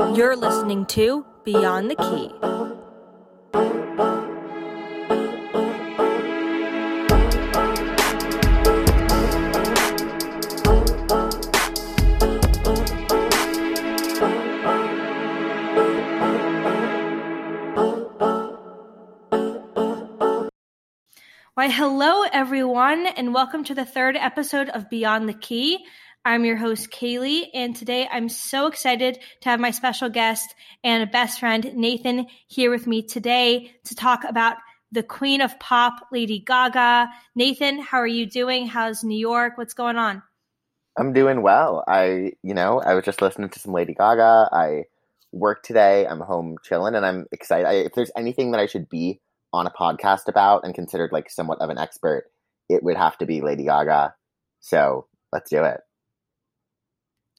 You're listening to Beyond the Key. Why, hello, everyone, and welcome to the third episode of Beyond the Key. I'm your host, Kaylee, and today I'm so excited to have my special guest and best friend, Nathan, here with me today to talk about the queen of pop, Lady Gaga. Nathan, how are you doing? How's New York? What's going on? I'm doing well. I, you know, I was just listening to some Lady Gaga. I work today. I'm home chilling, and I'm excited. I, if there's anything that I should be on a podcast about and considered like somewhat of an expert, it would have to be Lady Gaga. So let's do it.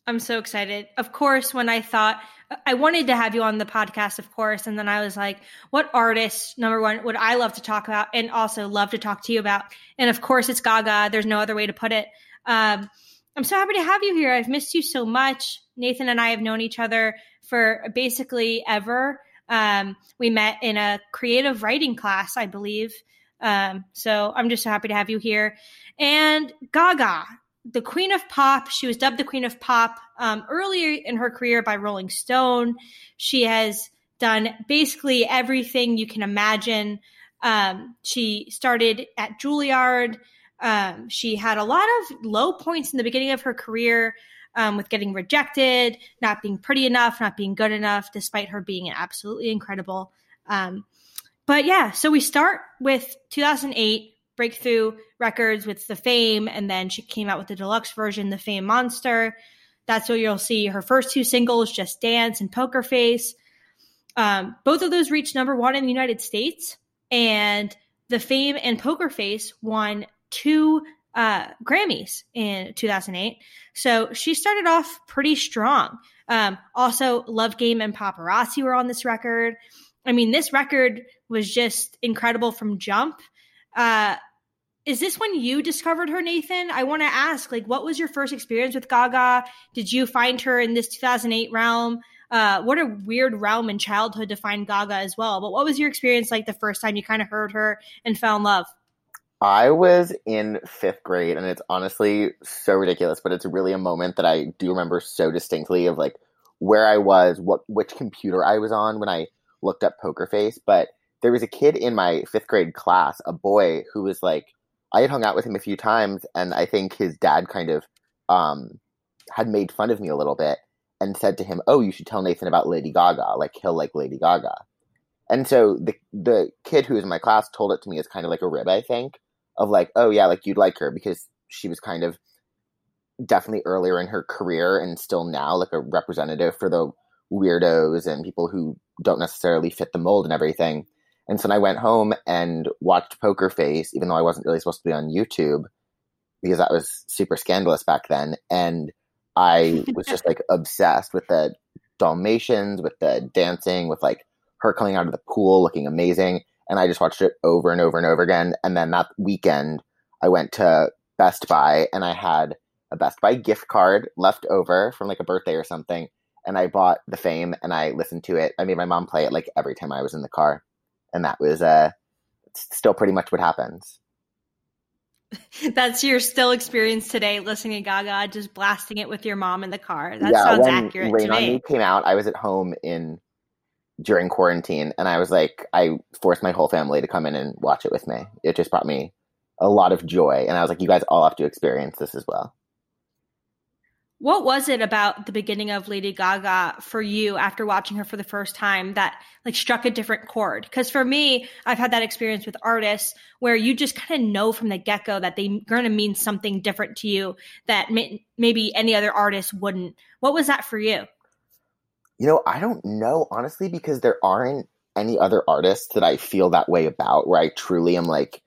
I'm so excited. Of course, when I thought I wanted to have you on the podcast, of course, and then I was like, what artist, number one, would I love to talk about and also love to talk to you about? And of course, it's Gaga. There's no other way to put it. Um, I'm so happy to have you here. I've missed you so much. Nathan and I have known each other for basically ever. Um, we met in a creative writing class, I believe. Um, so I'm just so happy to have you here. And Gaga, the Queen of Pop, she was dubbed the Queen of Pop um, earlier in her career by Rolling Stone. She has done basically everything you can imagine. Um, she started at Juilliard. Um, she had a lot of low points in the beginning of her career um, with getting rejected, not being pretty enough, not being good enough, despite her being absolutely incredible. Um, but yeah, so we start with 2008 breakthrough records with the Fame, and then she came out with the deluxe version, the Fame Monster. That's where you'll see her first two singles, Just Dance and Poker Face. Um, both of those reached number one in the United States, and the Fame and Poker Face won two uh, Grammys in 2008. So she started off pretty strong. Um, also, Love Game and Paparazzi were on this record. I mean, this record was just incredible from jump. Uh, is this when you discovered her, Nathan? I want to ask, like, what was your first experience with Gaga? Did you find her in this 2008 realm? Uh, what a weird realm in childhood to find Gaga as well. But what was your experience like the first time you kind of heard her and fell in love? I was in fifth grade, and it's honestly so ridiculous, but it's really a moment that I do remember so distinctly of like where I was, what which computer I was on when I looked up Poker Face. But there was a kid in my fifth grade class, a boy who was like, I had hung out with him a few times, and I think his dad kind of um, had made fun of me a little bit and said to him, "Oh, you should tell Nathan about Lady Gaga. Like he'll like Lady Gaga." And so the the kid who was in my class told it to me as kind of like a rib, I think of like, oh yeah, like you'd like her because she was kind of definitely earlier in her career and still now like a representative for the weirdos and people who don't necessarily fit the mold and everything. And so I went home and watched Poker Face, even though I wasn't really supposed to be on YouTube because that was super scandalous back then. And I was just like obsessed with the Dalmatians, with the dancing, with like her coming out of the pool looking amazing and I just watched it over and over and over again. And then that weekend, I went to Best Buy and I had a Best Buy gift card left over from like a birthday or something. And I bought The Fame and I listened to it. I made my mom play it like every time I was in the car. And that was uh, still pretty much what happens. That's your still experience today, listening to Gaga, just blasting it with your mom in the car. That yeah, sounds accurate. Rain to on me. Me came out. I was at home in during quarantine and I was like I forced my whole family to come in and watch it with me. It just brought me a lot of joy and I was like you guys all have to experience this as well. What was it about the beginning of Lady Gaga for you after watching her for the first time that like struck a different chord? Because for me, I've had that experience with artists where you just kind of know from the get go that they're going to mean something different to you that may- maybe any other artist wouldn't. What was that for you? You know, I don't know, honestly, because there aren't any other artists that I feel that way about where I truly am like,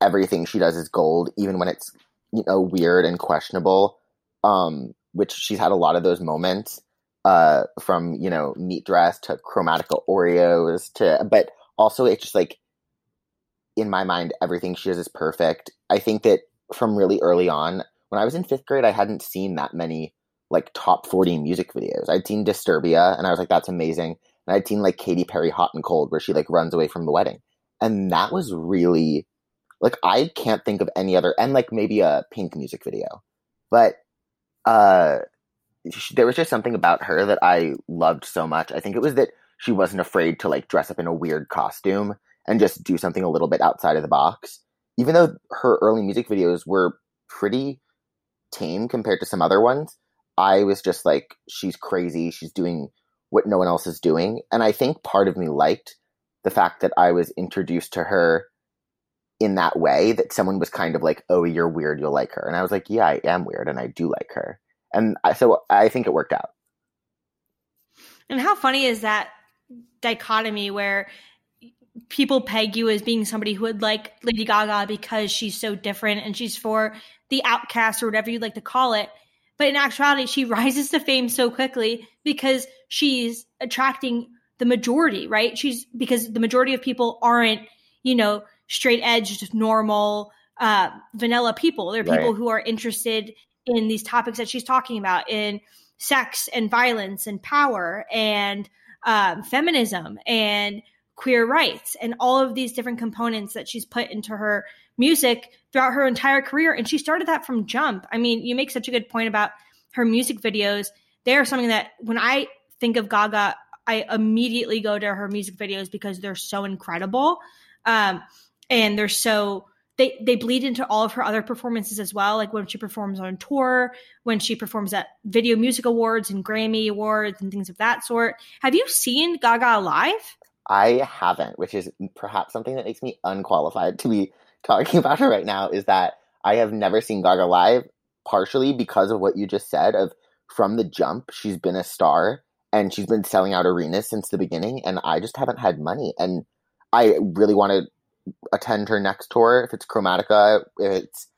everything she does is gold, even when it's, you know, weird and questionable. Um, which she's had a lot of those moments, uh, from, you know, meat dress to Chromatica Oreos to, but also it's just like, in my mind, everything she does is perfect. I think that from really early on, when I was in fifth grade, I hadn't seen that many like top 40 music videos. I'd seen Disturbia and I was like, that's amazing. And I'd seen like Katy Perry Hot and Cold where she like runs away from the wedding. And that was really like I can't think of any other and like maybe a pink music video. But uh she, there was just something about her that I loved so much. I think it was that she wasn't afraid to like dress up in a weird costume and just do something a little bit outside of the box. Even though her early music videos were pretty tame compared to some other ones, I was just like, she's crazy. She's doing what no one else is doing. And I think part of me liked the fact that I was introduced to her in that way that someone was kind of like, oh, you're weird. You'll like her. And I was like, yeah, I am weird and I do like her. And I, so I think it worked out. And how funny is that dichotomy where people peg you as being somebody who would like Lady Gaga because she's so different and she's for the outcast or whatever you'd like to call it. But in actuality, she rises to fame so quickly because she's attracting the majority, right? She's because the majority of people aren't, you know, straight edge, normal, uh, vanilla people. They're people right. who are interested in these topics that she's talking about in sex and violence and power and um, feminism and queer rights and all of these different components that she's put into her music throughout her entire career. And she started that from jump. I mean, you make such a good point about her music videos. They are something that when I think of Gaga, I immediately go to her music videos because they're so incredible. Um, and they're so they they bleed into all of her other performances as well like when she performs on tour when she performs at video music awards and grammy awards and things of that sort have you seen gaga live i haven't which is perhaps something that makes me unqualified to be talking about her right now is that I have never seen Gaga live, partially because of what you just said of from the jump, she's been a star and she's been selling out arenas since the beginning, and I just haven't had money. And I really want to attend her next tour if it's Chromatica, if it's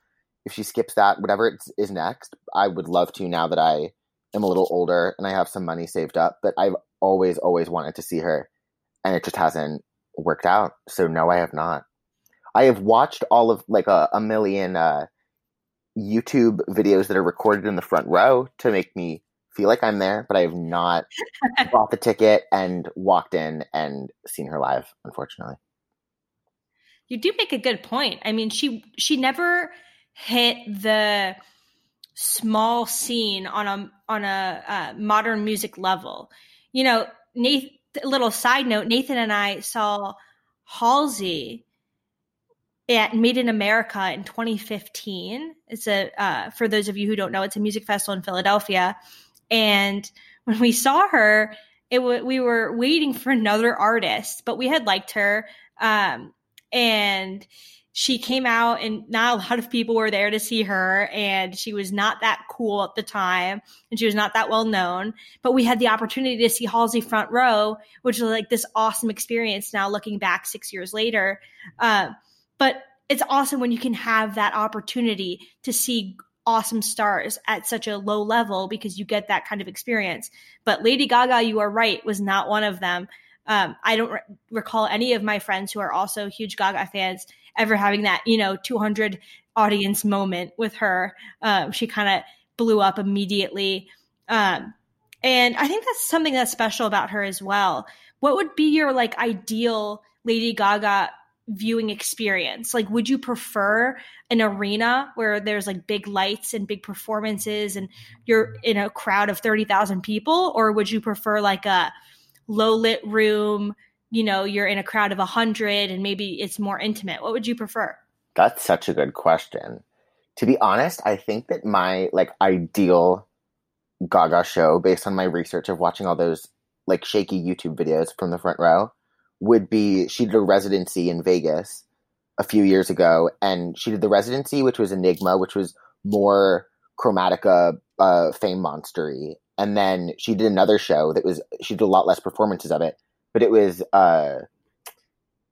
if she skips that, whatever it is next. I would love to now that I am a little older and I have some money saved up. But I've always, always wanted to see her, and it just hasn't worked out. So no, I have not. I have watched all of like a, a million uh, YouTube videos that are recorded in the front row to make me feel like I'm there, but I have not bought the ticket and walked in and seen her live, unfortunately. You do make a good point. I mean, she she never hit the small scene on a on a uh, modern music level. You know, Nathan, little side note, Nathan and I saw Halsey at Made in America in 2015. It's a uh, for those of you who don't know, it's a music festival in Philadelphia. And when we saw her, it w- we were waiting for another artist, but we had liked her, um, and she came out, and not a lot of people were there to see her, and she was not that cool at the time, and she was not that well known. But we had the opportunity to see Halsey front row, which was like this awesome experience. Now looking back six years later. Uh, but it's awesome when you can have that opportunity to see awesome stars at such a low level because you get that kind of experience. But Lady Gaga, you are right, was not one of them. Um, I don't re- recall any of my friends who are also huge Gaga fans ever having that, you know, 200 audience moment with her. Um, she kind of blew up immediately. Um, and I think that's something that's special about her as well. What would be your like ideal Lady Gaga viewing experience? Like, would you prefer an arena where there's like big lights and big performances and you're in a crowd of 30,000 people? Or would you prefer like a low lit room? You know, you're in a crowd of 100 and maybe it's more intimate. What would you prefer? That's such a good question. To be honest, I think that my like ideal Gaga show, based on my research of watching all those like shaky YouTube videos from the front row, would be she did a residency in Vegas a few years ago, and she did the residency, which was Enigma, which was more chromatica uh, fame monstery, and then she did another show that was she did a lot less performances of it, but it was uh,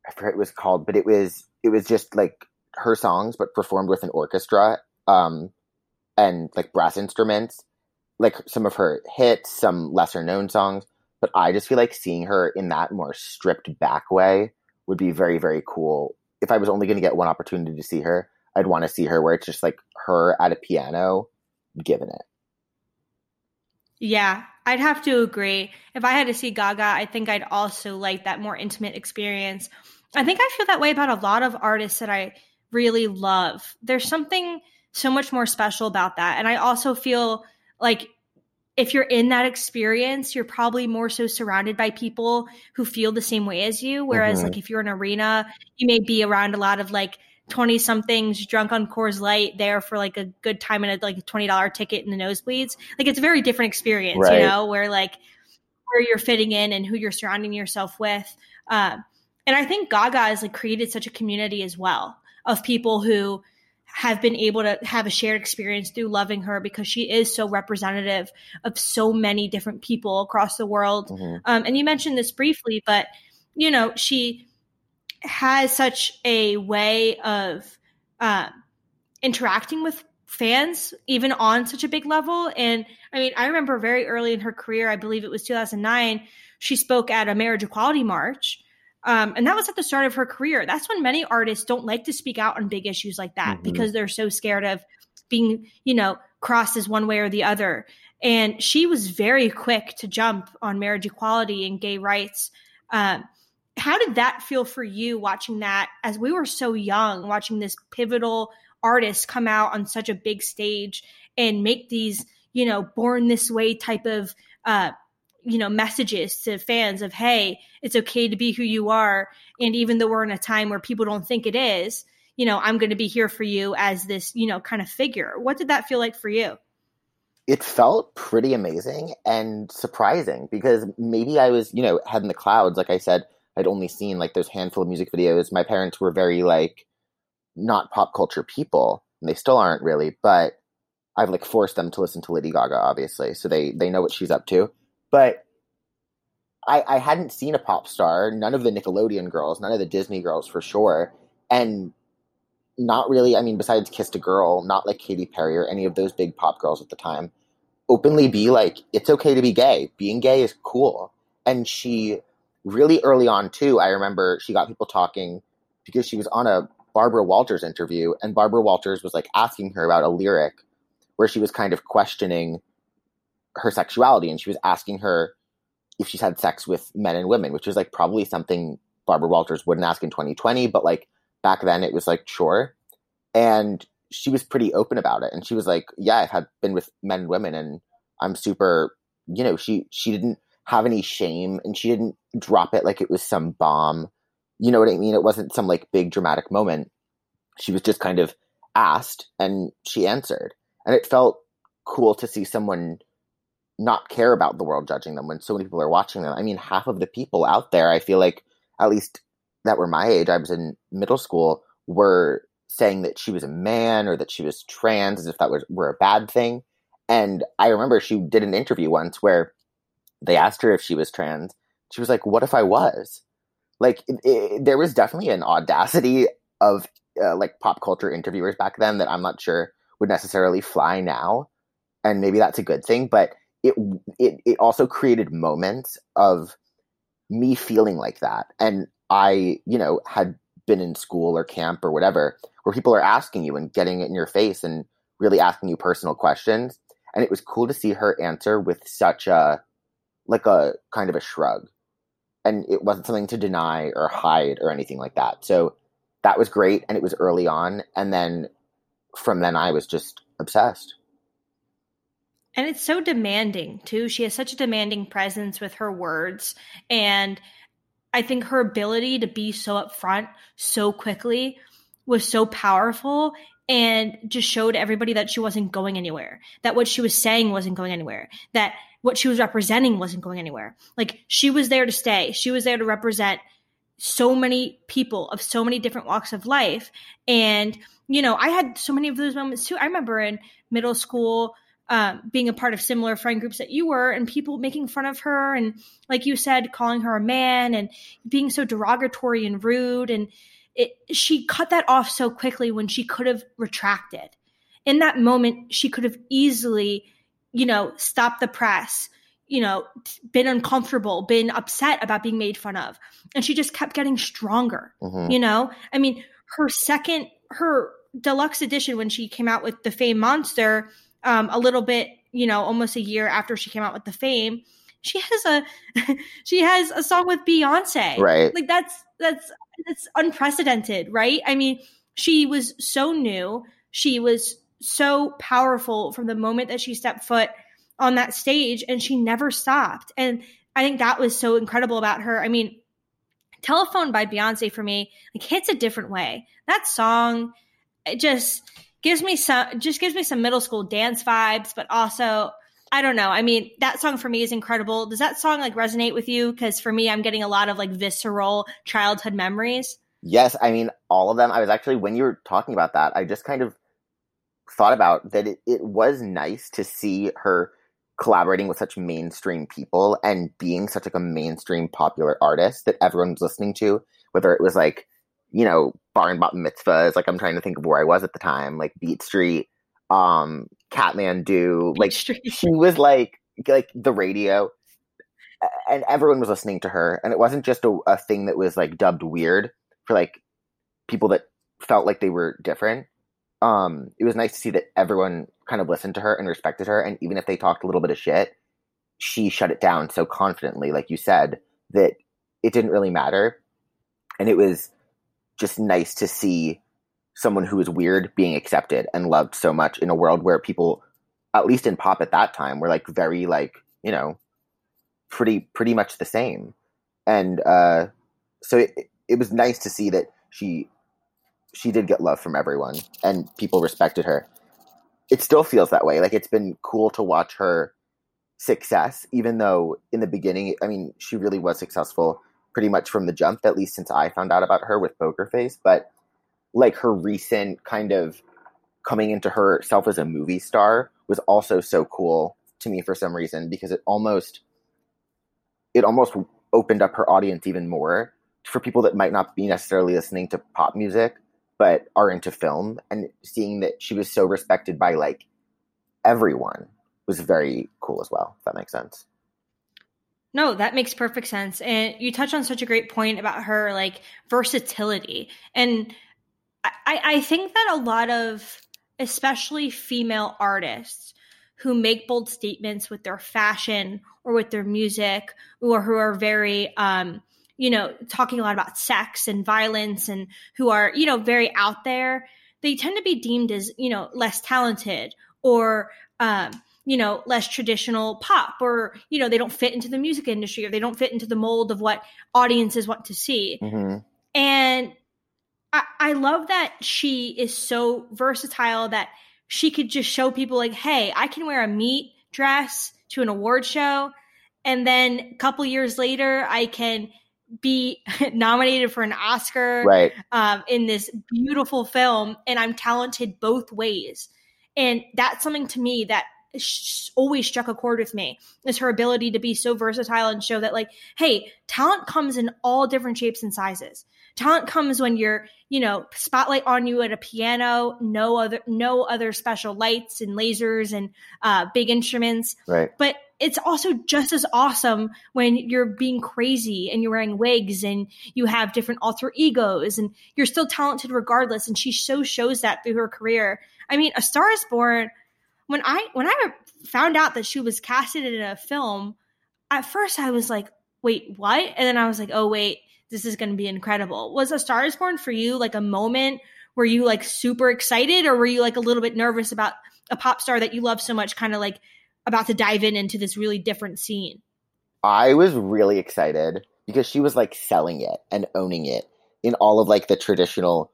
I forget what it was called, but it was it was just like her songs, but performed with an orchestra, um, and like brass instruments, like some of her hits, some lesser known songs, but I just feel like seeing her in that more stripped back way would be very, very cool. If I was only going to get one opportunity to see her, I'd want to see her where it's just like her at a piano giving it. Yeah, I'd have to agree. If I had to see Gaga, I think I'd also like that more intimate experience. I think I feel that way about a lot of artists that I really love. There's something so much more special about that. And I also feel like if you're in that experience, you're probably more so surrounded by people who feel the same way as you. Whereas, mm-hmm. like, if you're in an arena, you may be around a lot of like 20 somethings drunk on Coors Light there for like a good time and a like a $20 ticket in the nosebleeds. Like, it's a very different experience, right. you know, where like where you're fitting in and who you're surrounding yourself with. Uh, and I think Gaga has like created such a community as well of people who have been able to have a shared experience through loving her because she is so representative of so many different people across the world. Mm-hmm. Um, and you mentioned this briefly, but you know, she has such a way of uh, interacting with fans, even on such a big level. And I mean, I remember very early in her career, I believe it was 2009, she spoke at a marriage equality march. Um, and that was at the start of her career. That's when many artists don't like to speak out on big issues like that mm-hmm. because they're so scared of being, you know, crossed as one way or the other. And she was very quick to jump on marriage equality and gay rights. Um, how did that feel for you watching that as we were so young, watching this pivotal artist come out on such a big stage and make these, you know, born this way type of uh, you know messages to fans of hey it's okay to be who you are. And even though we're in a time where people don't think it is you know i'm going to be here for you as this you know kind of figure. What did that feel like for you? It felt pretty amazing and surprising because maybe i was you know head in the clouds like i said i'd only seen like those handful of music videos my parents were very like not pop culture people and they still aren't really but i've like forced them to listen to lady gaga obviously so they they know what she's up to but I, I hadn't seen a pop star, none of the Nickelodeon girls, none of the Disney girls for sure. And not really, I mean, besides Kissed a Girl, not like Katy Perry or any of those big pop girls at the time, openly be like, it's okay to be gay. Being gay is cool. And she really early on, too, I remember she got people talking because she was on a Barbara Walters interview, and Barbara Walters was like asking her about a lyric where she was kind of questioning her sexuality and she was asking her if she's had sex with men and women, which was like probably something Barbara Walters wouldn't ask in 2020, but like back then it was like sure. And she was pretty open about it. And she was like, Yeah, I've had been with men and women and I'm super you know, she she didn't have any shame and she didn't drop it like it was some bomb. You know what I mean? It wasn't some like big dramatic moment. She was just kind of asked and she answered. And it felt cool to see someone not care about the world judging them when so many people are watching them. I mean, half of the people out there, I feel like, at least that were my age, I was in middle school, were saying that she was a man or that she was trans as if that was were a bad thing. And I remember she did an interview once where they asked her if she was trans. She was like, "What if I was?" Like, it, it, there was definitely an audacity of uh, like pop culture interviewers back then that I'm not sure would necessarily fly now, and maybe that's a good thing. But it it it also created moments of me feeling like that and i you know had been in school or camp or whatever where people are asking you and getting it in your face and really asking you personal questions and it was cool to see her answer with such a like a kind of a shrug and it wasn't something to deny or hide or anything like that so that was great and it was early on and then from then i was just obsessed and it's so demanding too. She has such a demanding presence with her words. And I think her ability to be so upfront so quickly was so powerful and just showed everybody that she wasn't going anywhere, that what she was saying wasn't going anywhere, that what she was representing wasn't going anywhere. Like she was there to stay. She was there to represent so many people of so many different walks of life. And, you know, I had so many of those moments too. I remember in middle school, um, being a part of similar friend groups that you were and people making fun of her and like you said calling her a man and being so derogatory and rude and it, she cut that off so quickly when she could have retracted in that moment she could have easily you know stopped the press you know been uncomfortable been upset about being made fun of and she just kept getting stronger mm-hmm. you know i mean her second her deluxe edition when she came out with the fame monster um, a little bit you know, almost a year after she came out with the fame, she has a she has a song with Beyonce. Right. Like that's that's that's unprecedented, right? I mean, she was so new. She was so powerful from the moment that she stepped foot on that stage and she never stopped. And I think that was so incredible about her. I mean, Telephone by Beyonce for me like hits a different way. That song it just gives me some just gives me some middle school dance vibes, but also I don't know. I mean, that song for me is incredible. Does that song like resonate with you? Because for me, I'm getting a lot of like visceral childhood memories. Yes, I mean all of them. I was actually when you were talking about that, I just kind of thought about that it, it was nice to see her collaborating with such mainstream people and being such like a mainstream popular artist that everyone was listening to, whether it was like, you know, bar and bat mitzvahs, like I'm trying to think of where I was at the time, like Beat Street, um, Kathmandu, like Street. she was like like the radio and everyone was listening to her and it wasn't just a, a thing that was like dubbed weird for like people that felt like they were different um it was nice to see that everyone kind of listened to her and respected her and even if they talked a little bit of shit she shut it down so confidently like you said that it didn't really matter. And it was just nice to see someone who was weird being accepted and loved so much in a world where people at least in pop at that time were like very like you know pretty pretty much the same. And uh so it, it was nice to see that she she did get love from everyone and people respected her. It still feels that way. Like it's been cool to watch her success even though in the beginning i mean she really was successful pretty much from the jump at least since i found out about her with poker face. But like her recent kind of coming into herself as a movie star was also so cool to me for some reason because it almost it almost opened up her audience even more for people that might not be necessarily listening to pop music but are into film and seeing that she was so respected by like everyone was very cool as well if that makes sense No, that makes perfect sense. And you touch on such a great point about her like versatility. And I, I think that a lot of especially female artists who make bold statements with their fashion or with their music or who are very um, you know, talking a lot about sex and violence and who are, you know, very out there, they tend to be deemed as, you know, less talented or um, you know, less traditional pop or, you know, they don't fit into the music industry or they don't fit into the mold of what audiences want to see. mm-hmm. And I, I love that she is so versatile that she could just show people like, hey, I can wear a meat dress to an award show. And then a couple years later, I can be nominated for an Oscar right um, in this beautiful film, and I'm talented both ways. And that's something to me that always struck a chord with me is her ability to be so versatile and show that, like, hey, talent comes in all different shapes and sizes. Talent comes when you're, you know, spotlight on you at a piano, no other, no other special lights and lasers and uh, big instruments. right But it's also just as awesome when you're being crazy and you're wearing wigs and you have different alter egos and you're still talented regardless. And she so shows that through her career. I mean, A Star is Born, when I when I found out that she was casted in a film, at first I was like, wait, what? And then I was like, oh wait, this is gonna be incredible. Was A Star is Born for you like a moment were you like super excited or were you like a little bit nervous about a pop star that you love so much kind of like about to dive in into this really different scene I was really excited because she was like selling it and owning it in all of like the traditional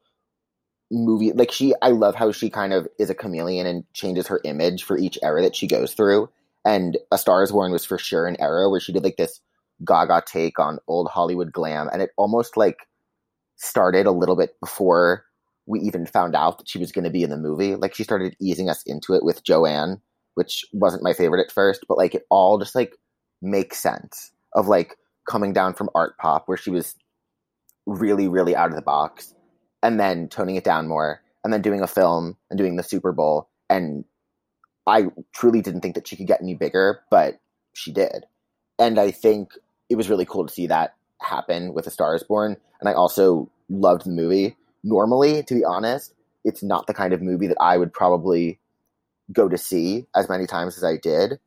movie. Like she, I love how she kind of is a chameleon and changes her image for each era that she goes through. And A Star Is Born was for sure an era where she did like this Gaga take on old Hollywood glam, and it almost like started a little bit before we even found out that she was going to be in the movie. Like she started easing us into it with Joanne, which wasn't my favorite at first, but like it all just like makes sense of like coming down from art pop where she was really really out of the box and then toning it down more and then doing a film and doing the super bowl. And i truly didn't think that she could get any bigger but she did. And i think it was really cool to see that happen with a star is born. And i also loved the movie. Normally to be honest it's not the kind of movie that i would probably go to see as many times as I did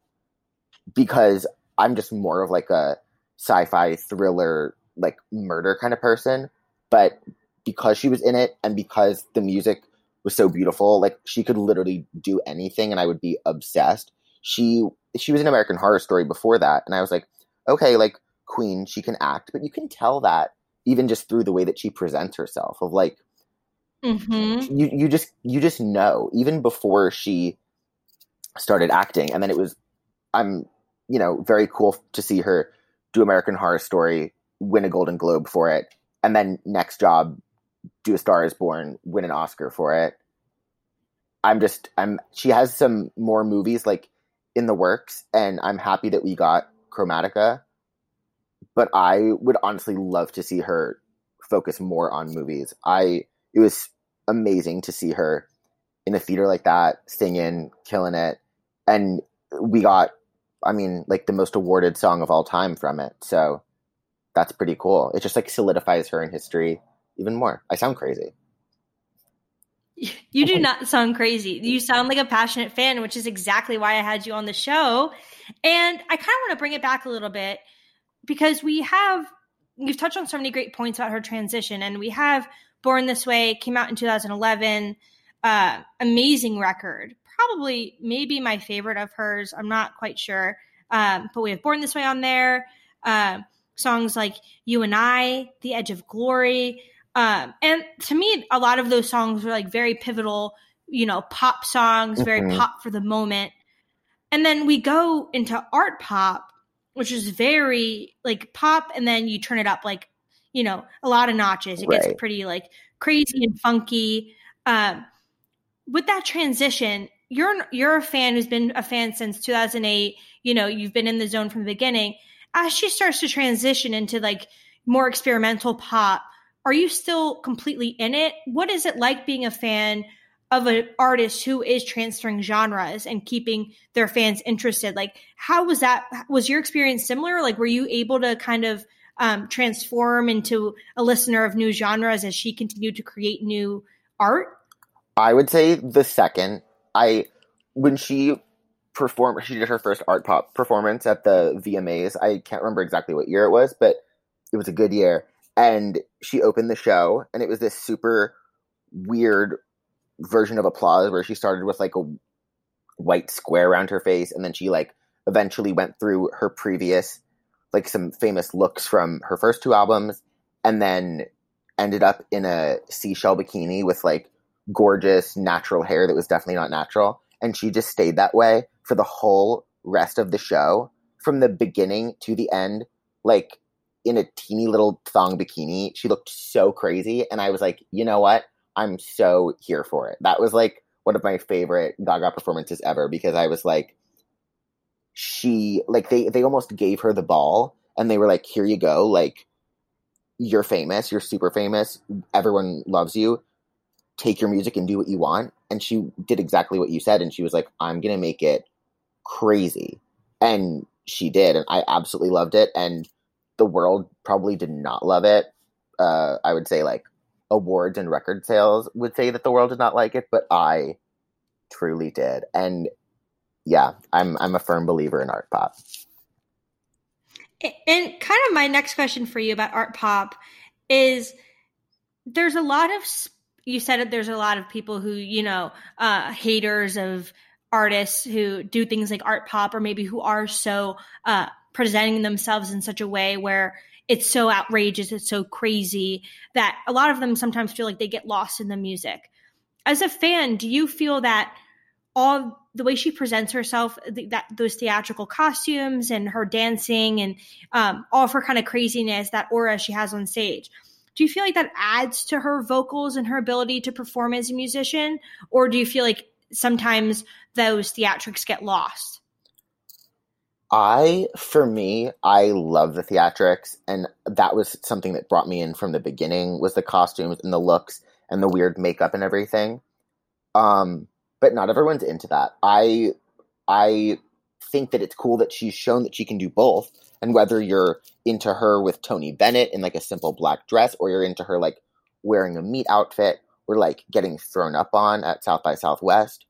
because I'm just more of like a sci-fi thriller like murder kind of person. But because she was in it and because the music was so beautiful like she could literally do anything and I would be obsessed. She she was in American Horror Story before that and I was like okay like queen she can act. But you can tell that even just through the way that she presents herself of like Mm-hmm. you you just you just know. Even before she started acting. And then it was i'm you know very cool to see her do american horror story win a golden globe for it and then next job do a star is born win an oscar for it. I'm just i'm she has some more movies like in the works and i'm happy that we got chromatica. But i would honestly love to see her focus more on movies. I it was amazing to see her in a theater like that, singing, killing it. And we got, I mean, like the most awarded song of all time from it. So that's pretty cool. It just like solidifies her in history even more. I sound crazy. You do not sound crazy. You sound like a passionate fan, which is exactly why I had you on the show. And I kind of want to bring it back a little bit because we have, you've touched on so many great points about her transition, and we have Born This Way, came out in 2011. Uh, amazing record. Probably, maybe my favorite of hers. I'm not quite sure. Um, but we have Born This Way on there. Uh, songs like You and I, The Edge of Glory. Um, and to me, a lot of those songs were like very pivotal, you know, pop songs, very Mhm. pop for the moment. And then we go into art pop, which is very like pop, and then you turn it up like, you know, a lot of notches. It gets pretty like crazy and funky. Um, with that transition, you're you're a fan who's been a fan since 2008. You know, you've been in the zone from the beginning. As she starts to transition into like more experimental pop, are you still completely in it? What is it like being a fan of an artist who is transferring genres and keeping their fans interested? Like, how was that? Was your experience similar? Like, were you able to kind of um, transform into a listener of new genres as she continued to create new art? I would say the second. I when she performed, she did her first art pop performance at the VMAs. I can't remember exactly what year it was, but it was a good year. And she opened the show, and it was this super weird version of applause where she started with like a white square around her face, and then she like eventually went through her previous like some famous looks from her first two albums, and then ended up in a seashell bikini with like gorgeous natural hair that was definitely not natural. And she just stayed that way for the whole rest of the show from the beginning to the end, like in a teeny little thong bikini. She looked so crazy. And I was like, you know what? I'm so here for it. That was like one of my favorite Gaga performances ever because I was like, she, like, they, they almost gave her the ball and they were like, here you go. Like, you're famous. You're super famous. Everyone loves you take your music and do what you want. And she did exactly what you said. And she was like, I'm going to make it crazy. And she did. And I absolutely loved it. And the world probably did not love it. Uh, I would say, like, awards and record sales would say that the world did not like it, but I truly did. And yeah, I'm I'm a firm believer in art pop. And kind of my next question for you about art pop is there's a lot of you said it there's a lot of people who you know uh haters of artists who do things like art pop or maybe who are so uh presenting themselves in such a way where it's so outrageous it's so crazy that a lot of them sometimes feel like they get lost in the music. As a fan do you feel that all the way she presents herself that those theatrical costumes and her dancing and um, all of her kind of craziness that aura she has on stage do you feel like that adds to her vocals and her ability to perform as a musician or do you feel like sometimes those theatrics get lost I, for me, I love the theatrics, and that was something that brought me in from the beginning was the costumes and the looks and the weird makeup and everything. Um, but not everyone's into that. I, I think that it's cool that she's shown that she can do both, and whether you're into her with Tony Bennett in like a simple black dress, or you're into her like wearing a meat outfit, or like getting thrown up on at South by Southwest,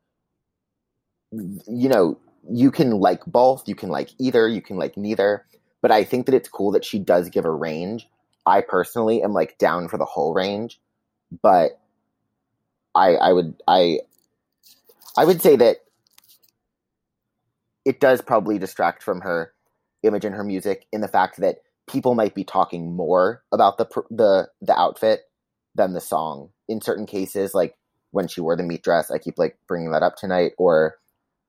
you know, you can like both, you can like either, you can like neither. But I think that it's cool that she does give a range. I personally am like down for the whole range, but I I would I I would say that it does probably distract from her image and her music in the fact that people might be talking more about the the the outfit than the song. In certain cases like when she wore the meat dress i keep like bringing that up tonight or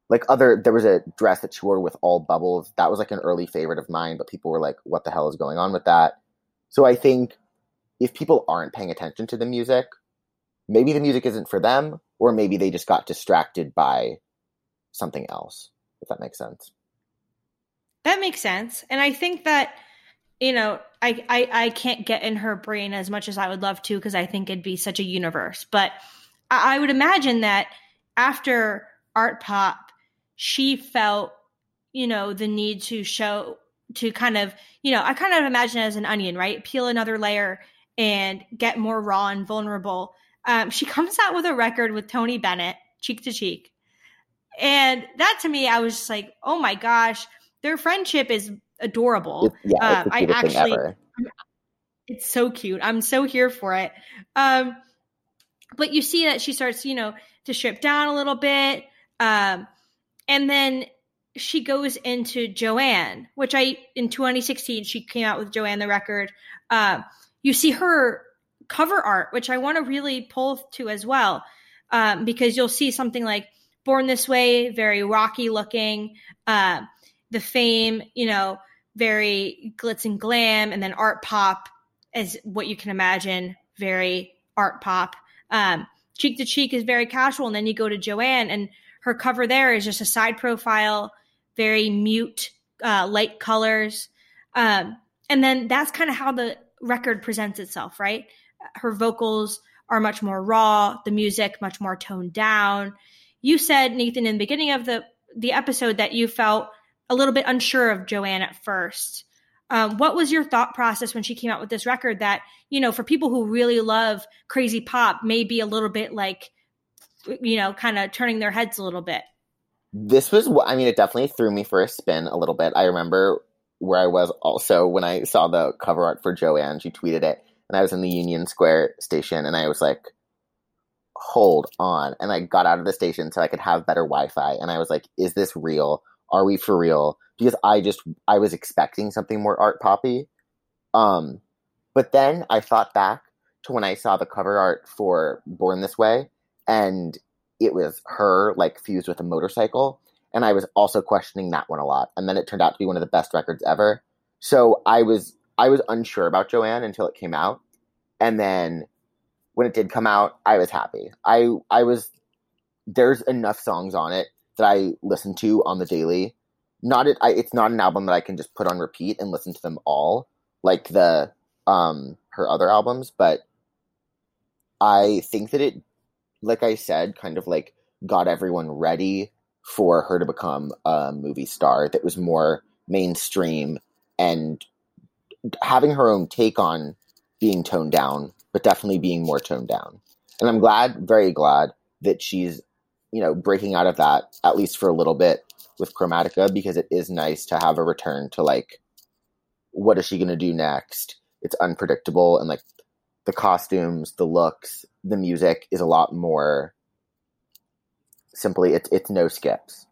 like other there was a dress that she wore with all bubbles. That was like an early favorite of mine but people were like what the hell is going on with that? So i think if people aren't paying attention to the music maybe the music isn't for them or maybe they just got distracted by something else if that makes sense. That makes sense. And i think that you know I, I i can't get in her brain as much as i would love to because i think it'd be such a universe. But I, I would imagine that after art pop she felt you know the need to show to kind of you know i kind of imagine it as an onion right? Peel another layer and get more raw and vulnerable. Um, she comes out with a record with tony bennett cheek to cheek and that to me i was just like oh my gosh their friendship is adorable. It's, yeah, uh, I actually, it's so cute. I'm so here for it. Um, but you see that she starts, you know, to strip down a little bit, um, and then she goes into Joanne, which I in 2016 she came out with Joanne the record. Uh, you see her cover art, which I want to really pull to as well, um, because you'll see something like "Born This Way," very rocky looking. Uh, the fame, you know, very glitz and glam, and then art pop is what you can imagine, very art pop. Um, cheek to cheek is very casual, and then you go to Joanne, and her cover there is just a side profile, very mute, uh, light colors, um, and then that's kind of how the record presents itself, right? Her vocals are much more raw, the music much more toned down. You said Nathan in the beginning of the the episode that you felt a little bit unsure of Joanne at first. Um, what was your thought process when she came out with this record that, you know, for people who really love crazy pop, may be a little bit like, you know, kind of turning their heads a little bit? This was, I mean, it definitely threw me for a spin a little bit. I remember where I was also when I saw the cover art for Joanne. She tweeted it, and I was in the Union Square station, and I was like, hold on. And I got out of the station so I could have better Wi Fi. And I was like, is this real? Are we for real? Because I just I was expecting something more art poppy. Um, but then I thought back to when I saw the cover art for Born This Way, and it was her like fused with a motorcycle, and I was also questioning that one a lot. And then it turned out to be one of the best records ever. So I was I was unsure about Joanne until it came out, and then when it did come out, I was happy. I I was there's enough songs on it that I listen to on the daily. Not it. I, it's not an album that I can just put on repeat and listen to them all like the um her other albums, but I think that it, like I said, kind of like got everyone ready for her to become a movie star that was more mainstream and having her own take on being toned down, but definitely being more toned down. And I'm glad, very glad that she's you know, breaking out of that at least for a little bit with Chromatica because it is nice to have a return to like what is she going to do next? It's unpredictable and like the costumes, the looks, the music is a lot more simply it's it's no skips.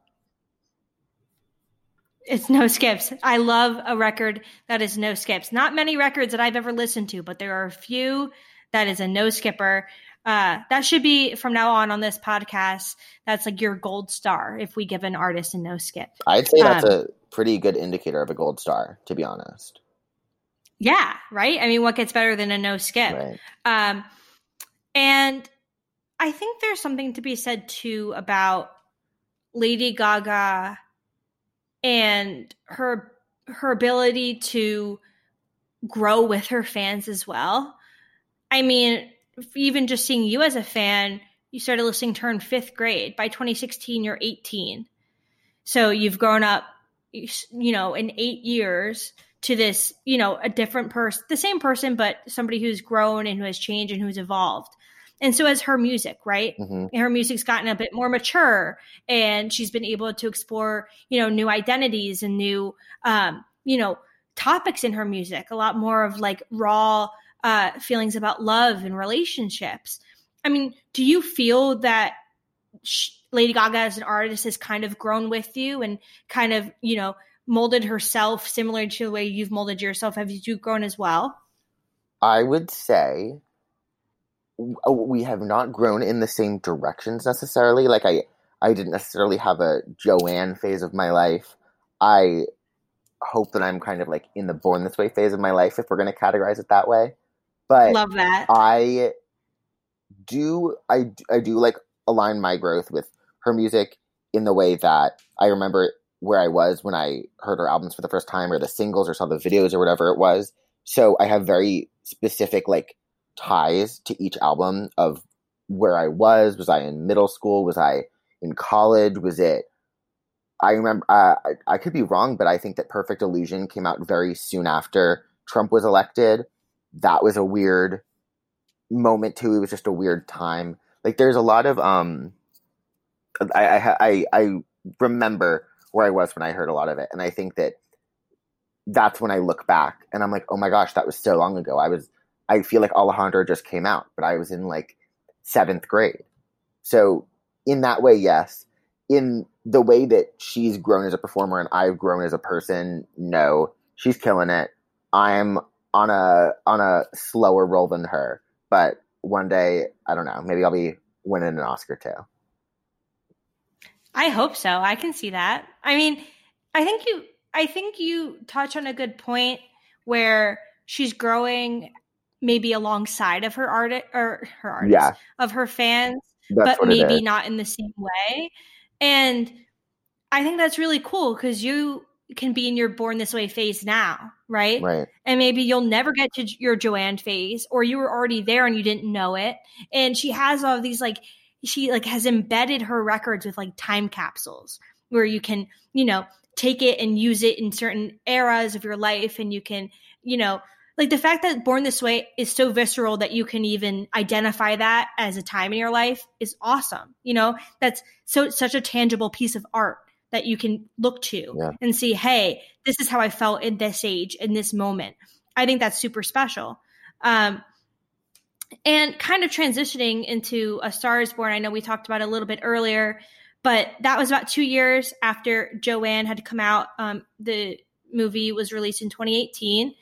It's no skips. I love a record that is no skips. Not many records that I've ever listened to, but there are a few that is a no skipper. Uh, that should be from now on on this podcast. That's like your gold star if we give an artist a no skip. I'd say that's um, a pretty good indicator of a gold star, to be honest. Yeah, right. I mean, what gets better than a no skip? Right. Um, and I think there's something to be said too about Lady Gaga and her her ability to grow with her fans as well. I mean, even just seeing you as a fan, you started listening to her in fifth grade. By 2016, you're 18. So you've grown up, you know, in eight years to this, you know, a different person, the same person, but somebody who's grown and who has changed and who's evolved. And so has her music, right? hmm And her music's gotten a bit more mature, and she's been able to explore, you know, new identities and new, um, you know, topics in her music. A lot more of like raw uh, feelings about love and relationships. I mean, do you feel that sh- Lady Gaga as an artist has kind of grown with you and kind of, you know, molded herself similar to the way you've molded yourself? Have you grown as well? I would say we have not grown in the same directions necessarily. Like I, I didn't necessarily have a Joanne phase of my life. I hope that I'm kind of like in the born this way phase of my life, if we're going to categorize it that way. But Love that. I do, I, I do like align my growth with her music in the way that I remember where I was when I heard her albums for the first time, or the singles, or saw the videos, or whatever it was. So I have very specific like ties to each album of where I was. Was I in middle school? Was I in college? Was it? I remember. Uh, I, I could be wrong, but I think that Perfect Illusion came out very soon after Trump was elected. That was a weird moment too. It was just a weird time. Like there's a lot of um. I I I, I remember where I was when I heard a lot of it, and I think that that's when I look back and I'm like, oh my gosh, that was so long ago. I was, I feel like Alejandro just came out, but I was in like seventh grade. So in that way, yes. In the way that she's grown as a performer and I've grown as a person, no, she's killing it. I'm on a on a slower roll than her, but one day, I don't know, maybe I'll be winning an Oscar too. I hope so. I can see that. I mean, I think you I think you touch on a good point where she's growing maybe alongside of her art or her artists Yeah, of her fans, that's but maybe not in the same way. And I think that's really cool because you can be in your born this way phase now, right? Right. and maybe you'll never get to your Joanne phase, or you were already there and you didn't know it. And she has all of these like she like has embedded her records with like time capsules where you can you know take it and use it in certain eras of your life, and you can you know like the fact that Born This Way is so visceral that you can even identify that as a time in your life is awesome. You know that's so such a tangible piece of art that you can look to Yeah. and see, hey, this is how I felt in this age, in this moment. I think that's super special. Um, and kind of transitioning into A Star is Born, I know we talked about a little bit earlier, but that was about two years after Joanne had come out. Um, the movie was released in 2018.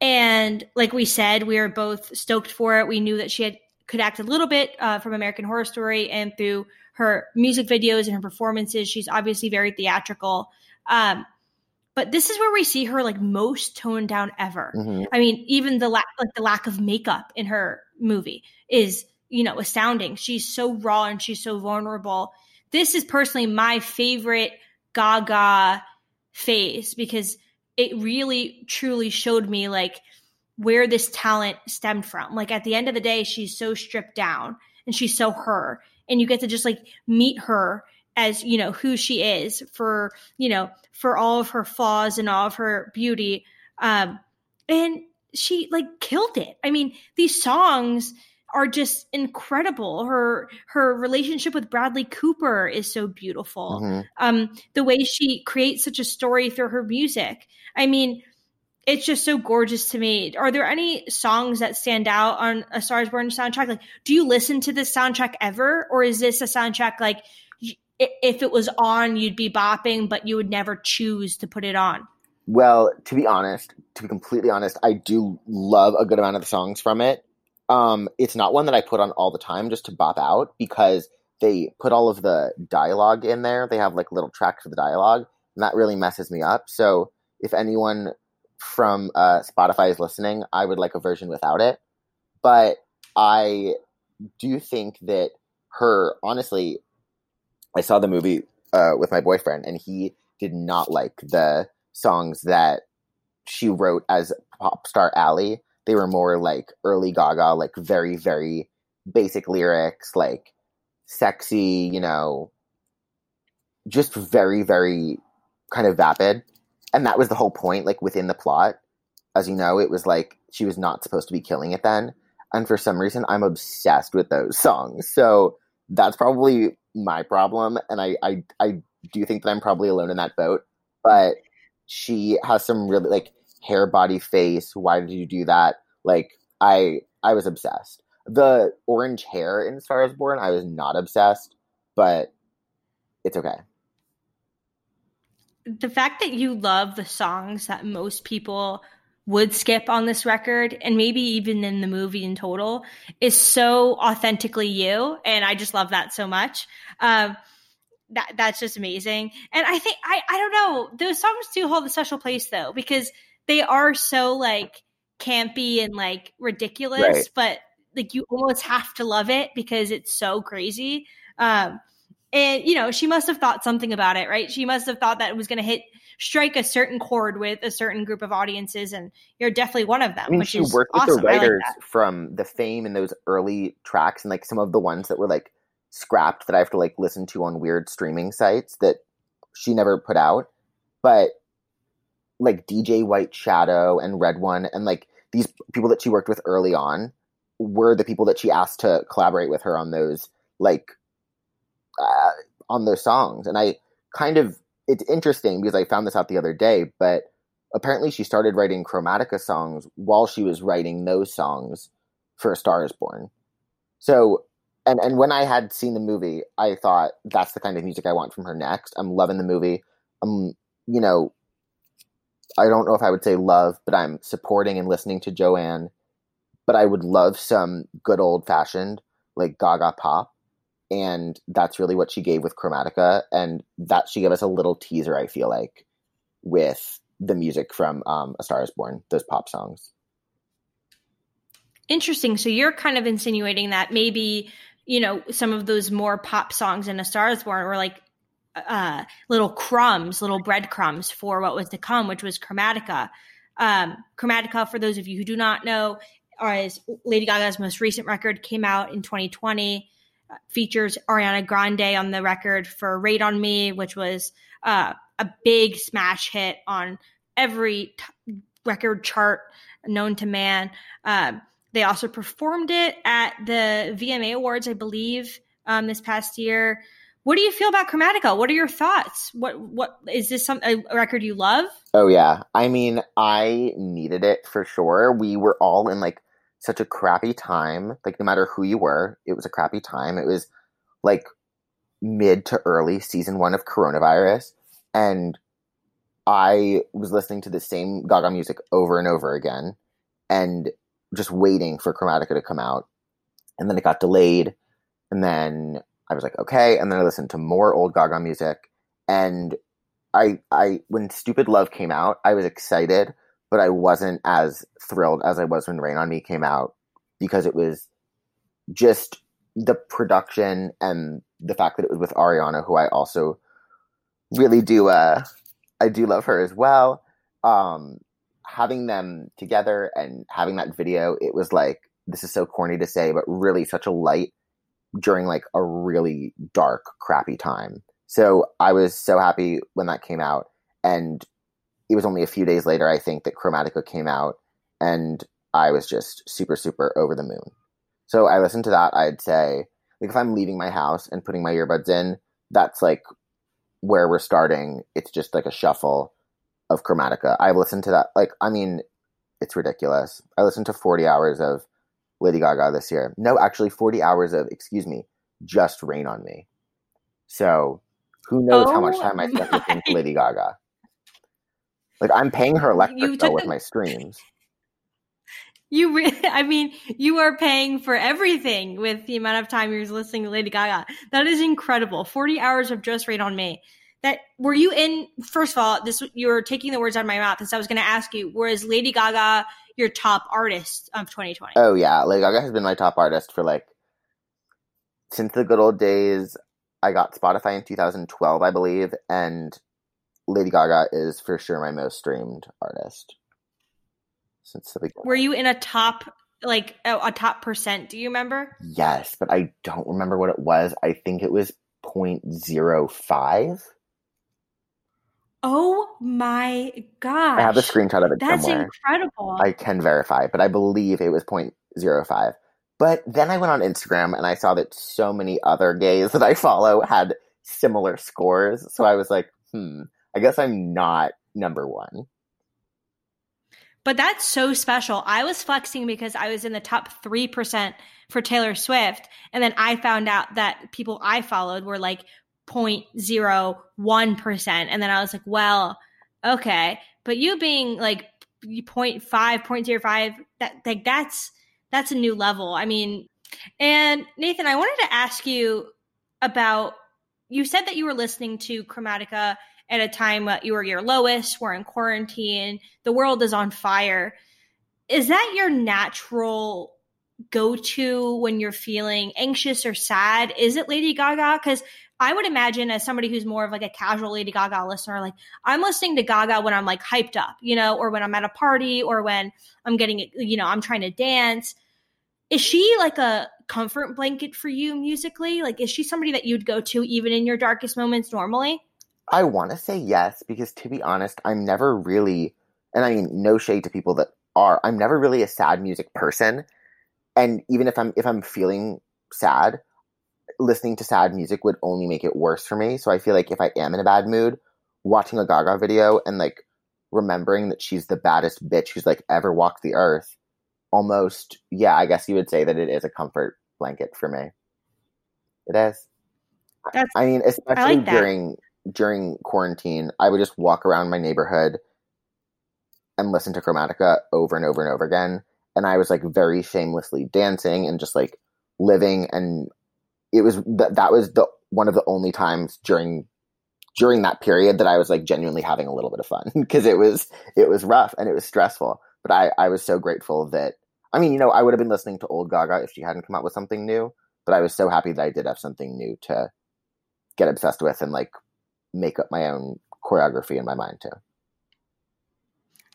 And like we said, we were both stoked for it. We knew that she had could act a little bit uh, from American Horror Story and through her music videos and her performances. She's obviously very theatrical. Um, but this is where we see her like most toned down ever. hmm I mean, even the la- like the lack of makeup in her movie is you know astounding. She's so raw and she's so vulnerable. This is personally my favorite Gaga phase because it really truly showed me like where this talent stemmed from. Like at the end of the day, she's so stripped down and she's so her, and you get to just like meet her as you know who she is for you know for all of her flaws and all of her beauty um and she like killed it i mean these songs are just incredible. Her her relationship with bradley cooper is so beautiful. Hmm um the way she creates such a story through her music. I mean it's just so gorgeous to me. Are there any songs that stand out on a stars born soundtrack? Like do you listen to this soundtrack ever? Or is this a soundtrack like if it was on you'd be bopping but you would never choose to put it on? Well, to be honest, to be completely honest, I do love a good amount of the songs from it. Um, it's not one that I put on all the time just to bop out because they put all of the dialogue in there. They have like little tracks of the dialogue, and that really messes me up. So if anyone from uh, Spotify is listening, I would like a version without it. But I do think that her, honestly, I saw the movie uh, with my boyfriend, and he did not like the songs that she wrote as pop star Ally. They were more like early Gaga, like very, very basic lyrics, like sexy, you know, just very, very kind of vapid. And that was the whole point, like within the plot. As you know, it was like she was not supposed to be killing it then. and for some reason I'm obsessed with those songs. So that's probably my problem, and I I I do think that I'm probably alone in that boat. But she has some really like hair, body, face. Why did you do that? Like I I was obsessed. The orange hair in Star is Born, I was not obsessed, but it's okay. The fact that you love the songs that most people would skip on this record and maybe even in the movie in total is so authentically you and i just love that so much um, that that's just amazing and i think i i don't know those songs do hold a special place though because they are so like campy and like ridiculous right. but like you almost have to love it because it's so crazy um and you know she must have thought something about it right she must have thought that it was going to hit strike a certain chord with a certain group of audiences, and you're definitely one of them. I mean, she worked awesome. with the writers like from the fame and those early tracks, and like some of the ones that were like scrapped that I have to like listen to on weird streaming sites that she never put out. But like DJ White Shadow and RedOne, and like these people that she worked with early on were the people that she asked to collaborate with her on those like uh, on those songs, and I kind of it's interesting because I found this out the other day, but apparently she started writing Chromatica songs while she was writing those songs for A Star is Born. So, and, and when I had seen the movie, I thought that's the kind of music I want from her next. I'm loving the movie. I'm, you know, I don't know if I would say love, but I'm supporting and listening to Joanne. But I would love some good old fashioned, like Gaga pop and that's really what she gave with Chromatica, and that she gave us a little teaser. I feel like with the music from um, A Star Is Born, those pop songs. Interesting. So you're kind of insinuating that maybe you know some of those more pop songs in A Star Is Born were like uh, little crumbs, little breadcrumbs for what was to come, which was Chromatica. Um, Chromatica, for those of you who do not know, is Lady Gaga's most recent record, came out in 2020 features Ariana Grande on the record for Rain on Me, which was uh, a big smash hit on every t- record chart known to man. Um, they also performed it at the VMA Awards, I believe, um, this past year. What do you feel about Chromatica? What are your thoughts? What what is this some a record you love? Oh yeah, I mean, I needed it for sure. We were all in like such a crappy time. Like no matter who you were, it was a crappy time. It was like mid to early season one of coronavirus, and I was listening to the same Gaga music over and over again, and just waiting for Chromatica to come out. And then it got delayed, and then I was like, okay. And then I listened to more old Gaga music, and I, I, when Stupid Love came out, I was excited but I wasn't as thrilled as I was when Rain on Me came out because it was just the production and the fact that it was with Ariana, who I also really do uh I do love her as well. Um having them together and having that video, it was like this is so corny to say, but really such a light during like a really dark, crappy time. So I was so happy when that came out. And it was only a few days later, I think, that Chromatica came out, and I was just super, super over the moon. So I listened to that. I'd say, like, if I'm leaving my house and putting my earbuds in, that's like where we're starting. It's just like a shuffle of Chromatica. I've listened to that. Like, I mean, it's ridiculous. I listened to 40 hours of Lady Gaga this year. No, actually, 40 hours of, excuse me, just Rain on Me. So who knows oh how much time I spent my. listening to Lady Gaga. Like I'm paying her electric bill with my streams. You, re- I mean, you are paying for everything with the amount of time you're listening to Lady Gaga. That is incredible. Forty hours of just Rain on Me. That were you in? First of all, this you're taking the words out of my mouth. As I was going to ask you, whereas Lady Gaga your top artist of 2020? Oh yeah, Lady Gaga has been my top artist for like since the good old days. I got Spotify in 2012, I believe, and Lady Gaga is for sure my most streamed artist since the beginning. Were you in a top like a, top percent? Do you remember? Yes, but I don't remember what it was. I think it was 0.05. Oh my god! I have a screenshot of it That's somewhere. incredible. I can verify, but I believe it was 0.05 0.05. But then I went on Instagram and I saw that so many other gays that I follow had similar scores. So I was like, hmm, I guess I'm not number one. But that's so special. I was flexing because I was in the top 3% for Taylor Swift. And then I found out that people I followed were like 0.01%. And then I was like, well, okay. But you being like 0.5, 0.05, that like that's that's a new level. I mean, and Nathan, I wanted to ask you about you said that you were listening to Chromatica at a time you were your lowest, we're in quarantine, the world is on fire. Is that your natural go to when you're feeling anxious or sad? Is it Lady Gaga? Because I would imagine as somebody who's more of like a casual Lady Gaga listener, like I'm listening to Gaga when I'm like hyped up, you know, or when I'm at a party or when I'm getting, you know, I'm trying to dance. Is she like a comfort blanket for you musically? Like, is she somebody that you'd go to even in your darkest moments normally? I want to say yes because to be honest, I'm never really, and I mean, no shade to people that are. I'm never really a sad music person, and even if I'm if I'm feeling sad, listening to sad music would only make it worse for me. So I feel like if I am in a bad mood, watching a Gaga video and like remembering that she's the baddest bitch who's like ever walked the earth, almost yeah, I guess you would say that it is a comfort blanket for me. It is. That's, I mean, especially I like during during quarantine, I would just walk around my neighborhood and listen to Chromatica over and over and over again. And I was like very shamelessly dancing and just like living and it was that that was the one of the only times during during that period that I was like genuinely having a little bit of fun because it was it was rough and it was stressful. But I I was so grateful that I mean you know I would have been listening to old Gaga if she hadn't come out with something new. But I was so happy that I did have something new to get obsessed with and like make up my own choreography in my mind too.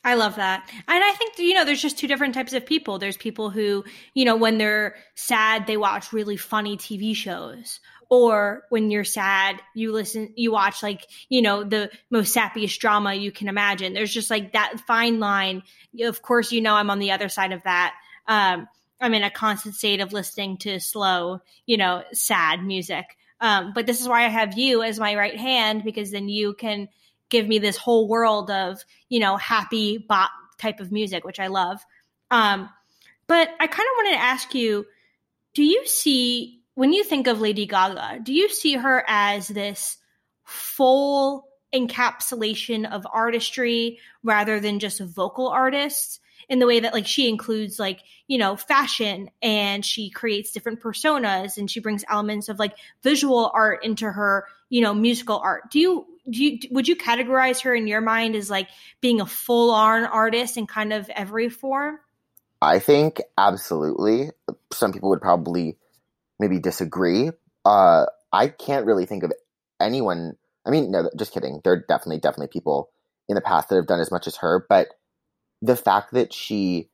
I love that. And I think, you know, there's just two different types of people. There's people who, you know, when they're sad, they watch really funny TV shows. Or when you're sad, you listen, you watch like, you know, the most sappiest drama you can imagine. There's just like that fine line. Of course, you know, I'm on the other side of that. Um, I'm in a constant state of listening to slow, you know, sad music. Um, but this is why I have you as my right hand because then you can give me this whole world of you know happy bop type of music which i love. Um, but i kind of wanted to ask you do you see when you think of lady gaga do you see her as this full encapsulation of artistry rather than just vocal artist in the way that like she includes like you know fashion and she creates different personas and she brings elements of like visual art into her you know musical art? Do you do you would you categorize her in your mind as like being a full on artist in kind of every form? I think absolutely. Some people would probably maybe disagree. Uh, I can't really think of anyone. I mean, no, just kidding. There are definitely, definitely people in the past that have done as much as her. But the fact that she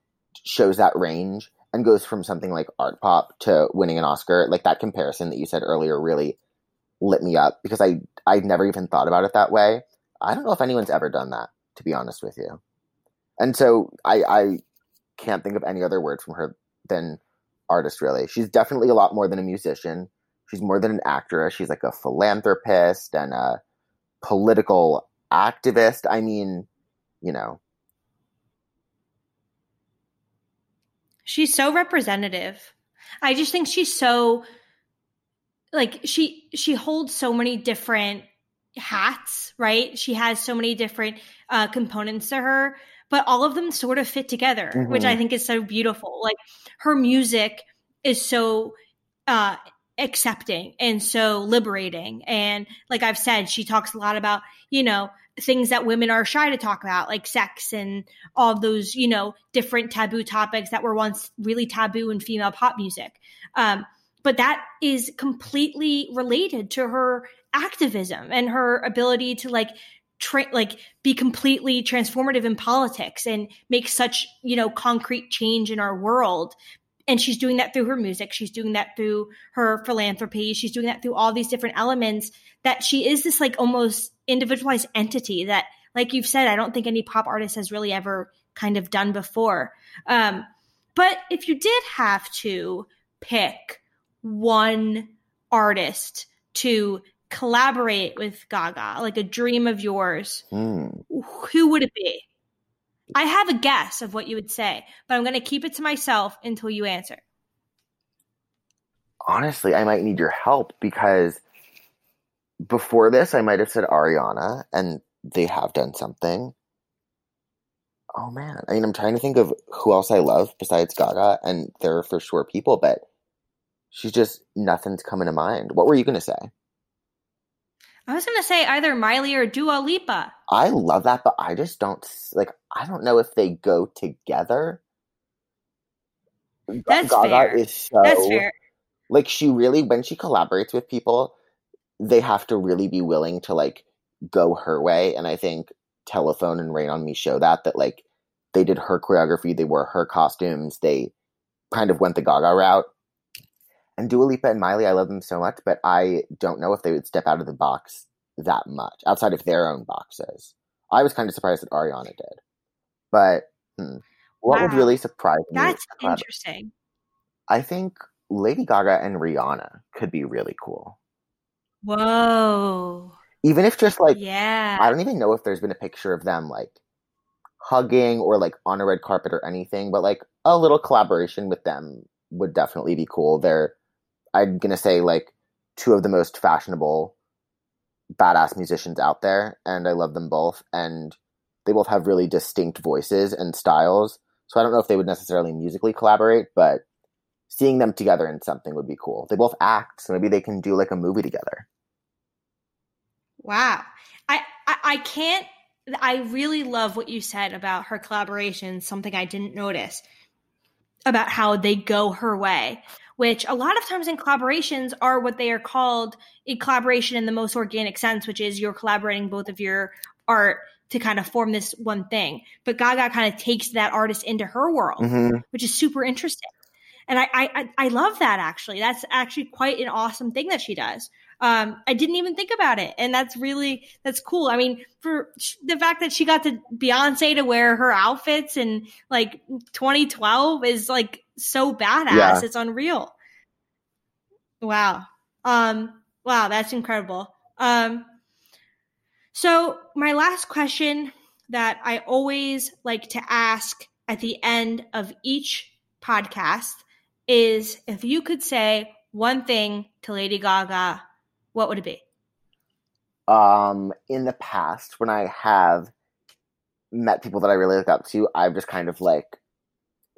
shows that range and goes from something like art pop to winning an Oscar, like that comparison that you said earlier, really lit me up because I I'd never even thought about it that way. I don't know if anyone's ever done that, to be honest with you. And so I I can't think of any other word from her than artist really. She's definitely a lot more than a musician. She's more than an actress. She's like a philanthropist and a political activist. I mean, you know. She's so representative. I just think she's so like she she holds so many different hats, right? She has so many different uh, components to her, but all of them sort of fit together, mm-hmm. which I think is so beautiful. Like her music is so uh, accepting and so liberating. And like I've said, she talks a lot about, you know, things that women are shy to talk about, like sex and all those, you know, different taboo topics that were once really taboo in female pop music. Um, but that is completely related to her activism and her ability to like tra- like be completely transformative in politics and make such you know concrete change in our world. And she's doing that through her music. She's doing that through her philanthropy. She's doing that through all these different elements that she is this like almost individualized entity that like you've said i don't think any pop artist has really ever kind of done before. Um But if you did have to pick one artist to collaborate with Gaga, like a dream of yours, Hmm. who would it be? I have a guess of what you would say, but I'm going to keep it to myself until you answer. honestly, I might need your help because before this, I might have said Ariana, and they have done something. Oh man, I mean, I'm trying to think of who else I love besides Gaga, and there are for sure people, but she's just nothing's coming to mind. What were you gonna say? I was going to say either Miley or Dua Lipa. I love that, but I just don't like. I don't know if they go together. That's Gaga fair. is so That's fair. like she really when she collaborates with people they have to really be willing to like go her way and i think telephone and rain on me show that that like they did her choreography they wore her costumes they kind of went the gaga route and Dua Lipa and Miley, I love them so much, but I don't know if they would step out of the box that much outside of their own boxes. I was kind of surprised that Ariana did, but hmm, what would really surprise me? That's interesting. I think Lady Gaga and Rihanna could be really cool. Whoa. Even if just like yeah. I don't even know if there's been a picture of them like hugging or like on a red carpet or anything, but like a little collaboration with them would definitely be cool. They're I'm gonna say like two of the most fashionable badass musicians out there, and I love them both. And they both have really distinct voices and styles. So I don't know if they would necessarily musically collaborate, but seeing them together in something would be cool. They both act, so maybe they can do like a movie together. Wow. I, I I can't I really love what you said about her collaboration, something I didn't notice about how they go her way, which a lot of times in collaborations are what they are called a collaboration in the most organic sense, which is you're collaborating both of your art to kind of form this one thing. But Gaga kind of takes that artist into her world, Mm-hmm. which is super interesting. And I, I, I- I love that actually. That's actually quite an awesome thing that she does. Um, I didn't even think about it, and that's really that's cool. I mean, for sh- the fact that she got to Beyonce to wear her outfits in like 2012 is like so badass. Yeah. It's unreal. Wow. Um. Wow, that's incredible. Um. So my last question that I always like to ask at the end of each podcast is if you could say one thing to Lady Gaga, what would it be? um in the past when i have met people that i really look up to i've just kind of like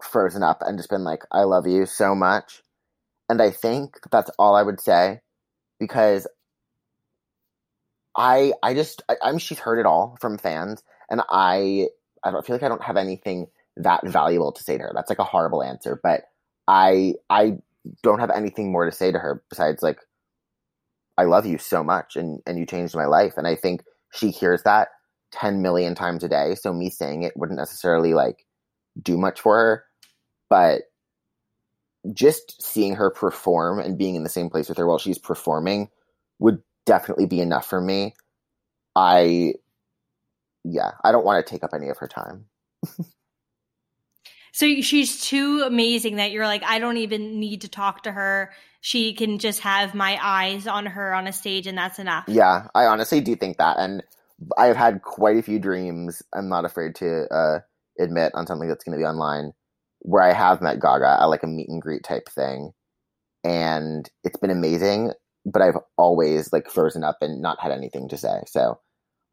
frozen up and just been like i love you so much and i think that's all i would say because i i just I, i'm she's heard it all from fans and i i don't feel like i don't have anything that valuable to say to her that's like a horrible answer but i i don't have anything more to say to her besides like I love you so much and, and you changed my life. And I think she hears that 10 million times a day. So me saying it wouldn't necessarily like do much for her. But just seeing her perform and being in the same place with her while she's performing would definitely be enough for me. I, yeah, I don't want to take up any of her time. So she's too amazing that you're like, I don't even need to talk to her. She can just have my eyes on her on a stage, and that's enough. Yeah, I honestly do think that. And I've had quite a few dreams, I'm not afraid to uh, admit, on something that's going to be online, where I have met Gaga at like a meet and greet type thing. And it's been amazing, but I've always like frozen up and not had anything to say. So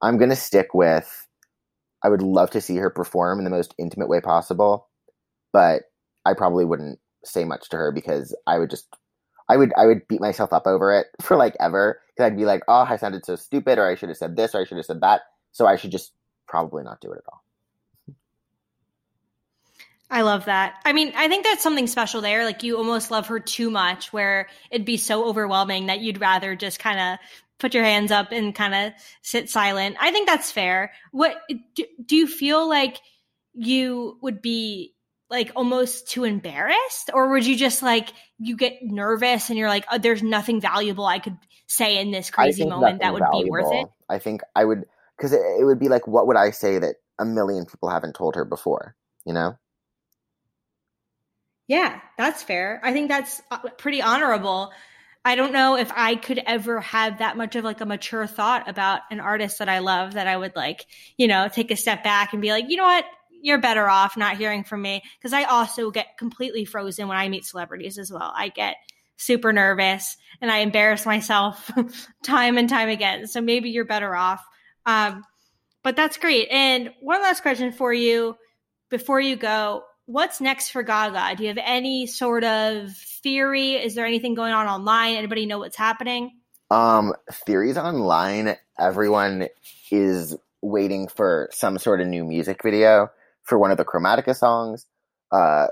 I'm going to stick with I would love to see her perform in the most intimate way possible, but I probably wouldn't say much to her because I would just I would I would beat myself up over it for like ever because I'd be like, oh, I sounded so stupid, or I should have said this, or I should have said that. So I should just probably not do it at all. I love that. I mean, I think that's something special there. Like you almost love her too much, where it'd be so overwhelming that you'd rather just kind of put your hands up and kind of sit silent. I think that's fair. What do, do you feel like you would be like almost too embarrassed, or would you just like you get nervous and you're like, oh, there's nothing valuable I could say in this crazy moment that would be worth it? I think I would because it, it would be like, what would I say that a million people haven't told her before? You know? Yeah, that's fair. I think that's uh, pretty honorable. I don't know if I could ever have that much of like a mature thought about an artist that I love that I would like, you know, take a step back and be like, you know what? You're better off not hearing from me. Cause I also get completely frozen when I meet celebrities as well. I get super nervous and I embarrass myself time and time again. So maybe you're better off. Um, but that's great. And one last question for you before you go what's next for Gaga? Do you have any sort of theory? Is there anything going on online? Anybody know what's happening? Um, theories online. Everyone is waiting for some sort of new music video for one of the Chromatica songs, uh,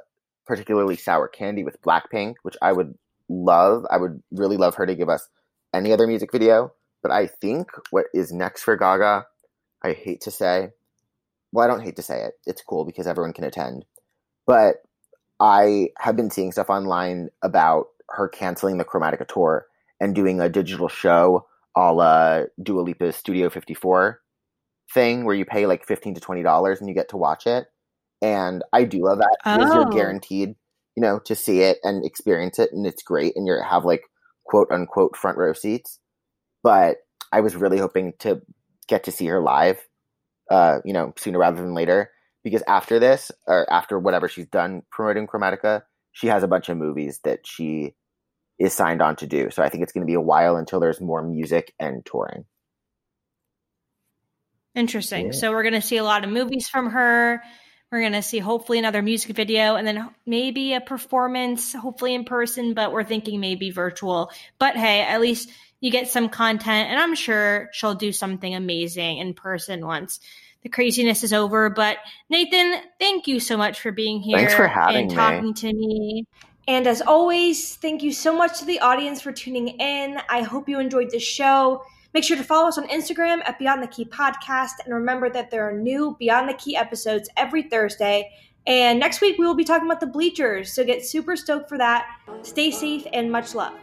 particularly Sour Candy with Blackpink, which I would love. I would really love her to give us any other music video. But I think what is next for Gaga, I hate to say, well, I don't hate to say it. It's cool because everyone can attend. But I have been seeing stuff online about her canceling the Chromatica tour and doing a digital show a la Dua Lipa's Studio 54 thing where you pay like 15 to $20 and you get to watch it. And I do love that because oh. you're guaranteed, you know, to see it and experience it and it's great and you have like quote unquote front row seats. But I was really hoping to get to see her live, uh, you know, sooner rather than later because after this or after whatever she's done promoting Chromatica, she has a bunch of movies that she is signed on to do. So I think it's going to be a while until there's more music and touring. Interesting. Yeah. So we're going to see a lot of movies from her. We're going to see hopefully another music video and then maybe a performance, hopefully in person, but we're thinking maybe virtual. But hey, at least you get some content and I'm sure she'll do something amazing in person once the craziness is over. But Nathan, thank you so much for being here. Thanks for having and talking me. to me. And as always, thank you so much to the audience for tuning in. I hope you enjoyed the show. Make sure to follow us on Instagram at Beyond the Key Podcast. And remember that there are new Beyond the Key episodes every Thursday. And next week, we will be talking about the bleachers. So get super stoked for that. Stay safe and much love.